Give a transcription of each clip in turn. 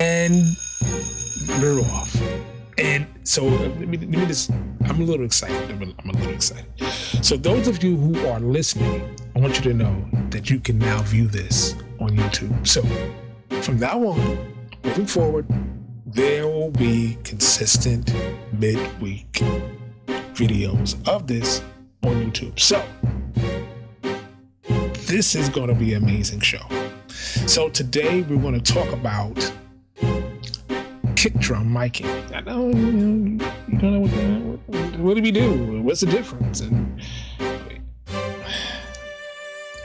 And we're off. And so uh, let me, let me just, I'm a little excited. I'm a, I'm a little excited. So, those of you who are listening, I want you to know that you can now view this on YouTube. So, from now on, moving forward, there will be consistent midweek videos of this on YouTube. So, this is going to be an amazing show. So, today we're going to talk about kick drum miking. I you, know, you don't know what, that, what, what do we do? What's the difference? And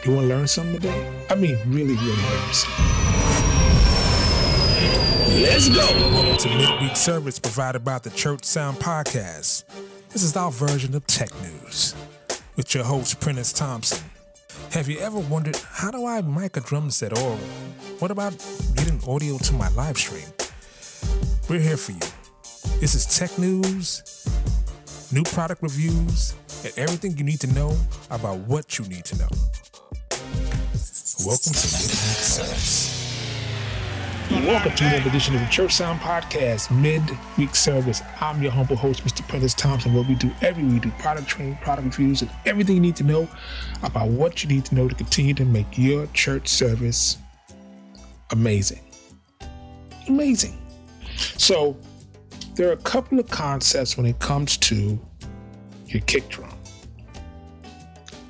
you want to learn something today? I mean, really, really learn something. Let's go to midweek service provided by the Church Sound Podcast. This is our version of tech news with your host, Prentiss Thompson. Have you ever wondered how do I mic a drum set or what about getting audio to my live stream? We're here for you. This is tech news, new product reviews, and everything you need to know about what you need to know. Welcome to Midweek Service. Welcome to another edition of the Church Sound Podcast Midweek Service. I'm your humble host, Mr. Prentiss Thompson. What we do every week, we do product training, product reviews, and everything you need to know about what you need to know to continue to make your church service amazing. Amazing. So, there are a couple of concepts when it comes to your kick drum.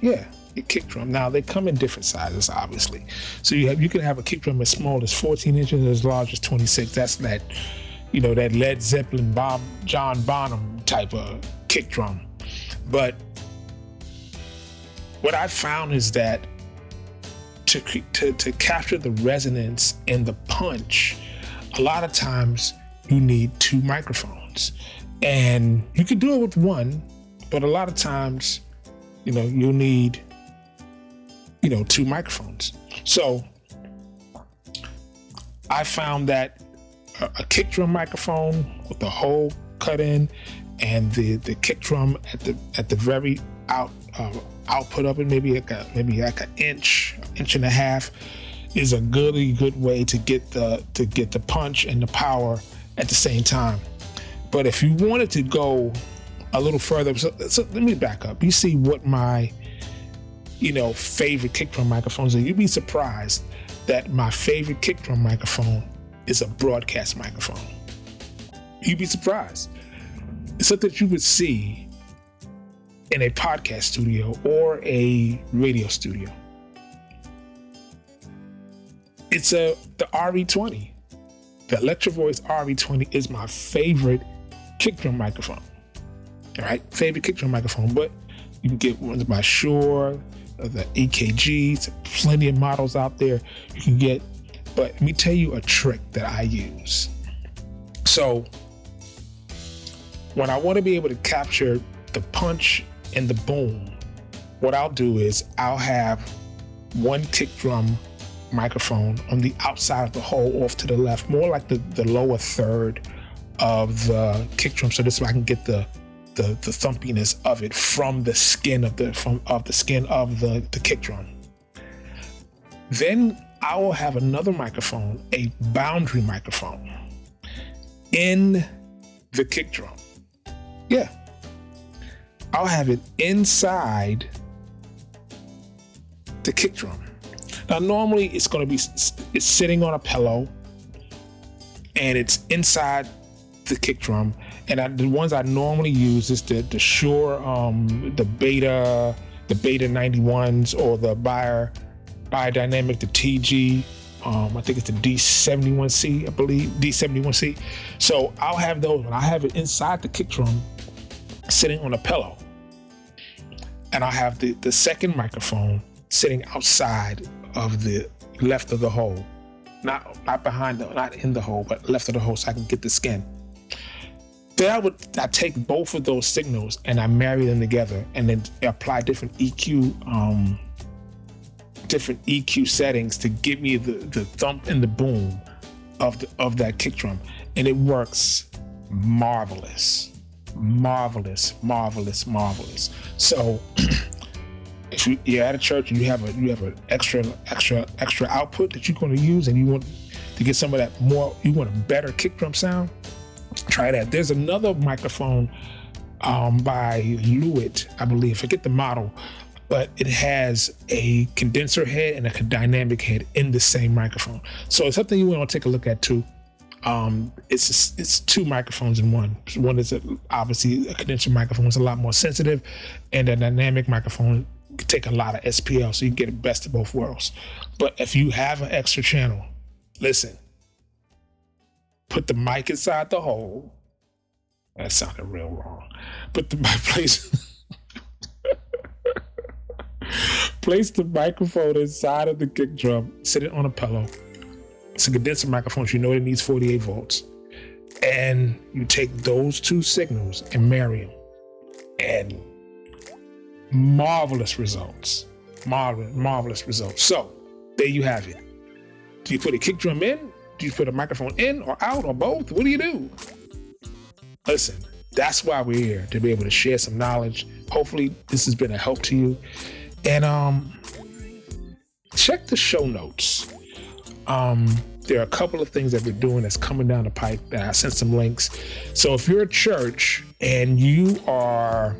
Yeah, your kick drum. Now they come in different sizes, obviously. So you have you can have a kick drum as small as 14 inches, as large as 26. That's that, you know, that Led Zeppelin, Bob, John Bonham type of kick drum. But what I found is that to, to, to capture the resonance and the punch, a lot of times you need two microphones. And you can do it with one, but a lot of times, you know, you'll need you know, two microphones. So I found that a, kick drum microphone with the hole cut in and the the kick drum at the at the very out uh, output of it, maybe like a maybe like an inch, inch and a half, is a really good way to get the to get the punch and the power at the same time. But if you wanted to go a little further, so, so let me back up. You see what my you know, favorite kick drum microphones, and you'd be surprised that my favorite kick drum microphone is a broadcast microphone. You'd be surprised. It's something that you would see in a podcast studio or a radio studio. It's a the RE20. The Electro Voice RE20 is my favorite kick drum microphone. All right, favorite kick drum microphone, but you can get ones by Shure, the AKGs, plenty of models out there you can get. But let me tell you a trick that I use. So, when I want to be able to capture the punch and the boom, what I'll do is I'll have one kick drum microphone on the outside of the hole off to the left, more like the, the lower third of the kick drum. So this way I can get the the the thumpiness of it from the skin of the from of the skin of the the kick drum. Then I will have another microphone, a boundary microphone, in the kick drum. Yeah. I'll have it inside the kick drum. Now, normally it's going to be it's sitting on a pillow, and it's inside the kick drum, and I, the ones I normally use is the the Shure, um, the Beta, the Beta 91s, or the Beyer Beyerdynamic, the TG. Um, I think it's the D71C, I believe D71C. So I'll have those, and I have it inside the kick drum, sitting on a pillow, and I have the the second microphone sitting outside of the left of the hole, not not behind the, not in the hole, but left of the hole, so I can get the skin. Then I would I take both of those signals and I marry them together and then apply different EQ um, different EQ settings to give me the, the thump and the boom of the, of that kick drum, and it works marvelous, marvelous, marvelous, marvelous. So. if you, you're at a church and you have a you have an extra extra extra output that you're going to use and you want to get some of that more, you want a better kick drum sound, try that. There's another microphone um, by Lewitt, I believe. Forget the model, but it has a condenser head and a dynamic head in the same microphone. So it's something you want to take a look at too. Um, it's it's two microphones in one. One is a, obviously a condenser microphone is a lot more sensitive, and a dynamic microphone take a lot of SPL, so you can get the best of both worlds. But if you have an extra channel, listen, put the mic inside the hole. That sounded real wrong. Put the place place the microphone inside of the kick drum, sit it on a pillow it's a condenser microphone. So you know it needs 48 volts. And you take those two signals and marry them. And marvelous results. Marvelous, marvelous results. So there you have it. Do you put a kick drum in? Do you put a microphone in or out or both? What do you do? Listen, that's why we're here to be able to share some knowledge. Hopefully, this has been a help to you. And um, check the show notes um, there are a couple of things that we're doing that's coming down the pipe that I sent some links. So if you're a church and you are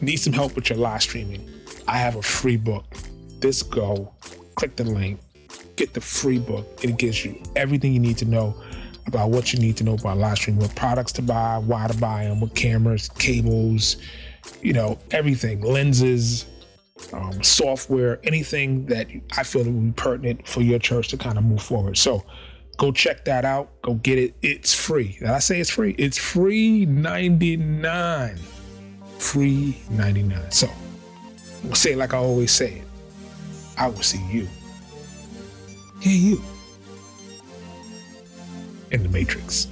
need some help with your live streaming, I have a free book. Just go, click the link, get the free book. It gives you everything you need to know about what you need to know about live streaming, what products to buy, why to buy them, what cameras, cables, you know, everything, lenses, um, software, anything that I feel would be pertinent for your church to kind of move forward. So go check that out. Go get it. It's free. Did I say it's free? It's free 99. Free 99. So we'll say like I always say it. I will see you. Hear you in the Matrix.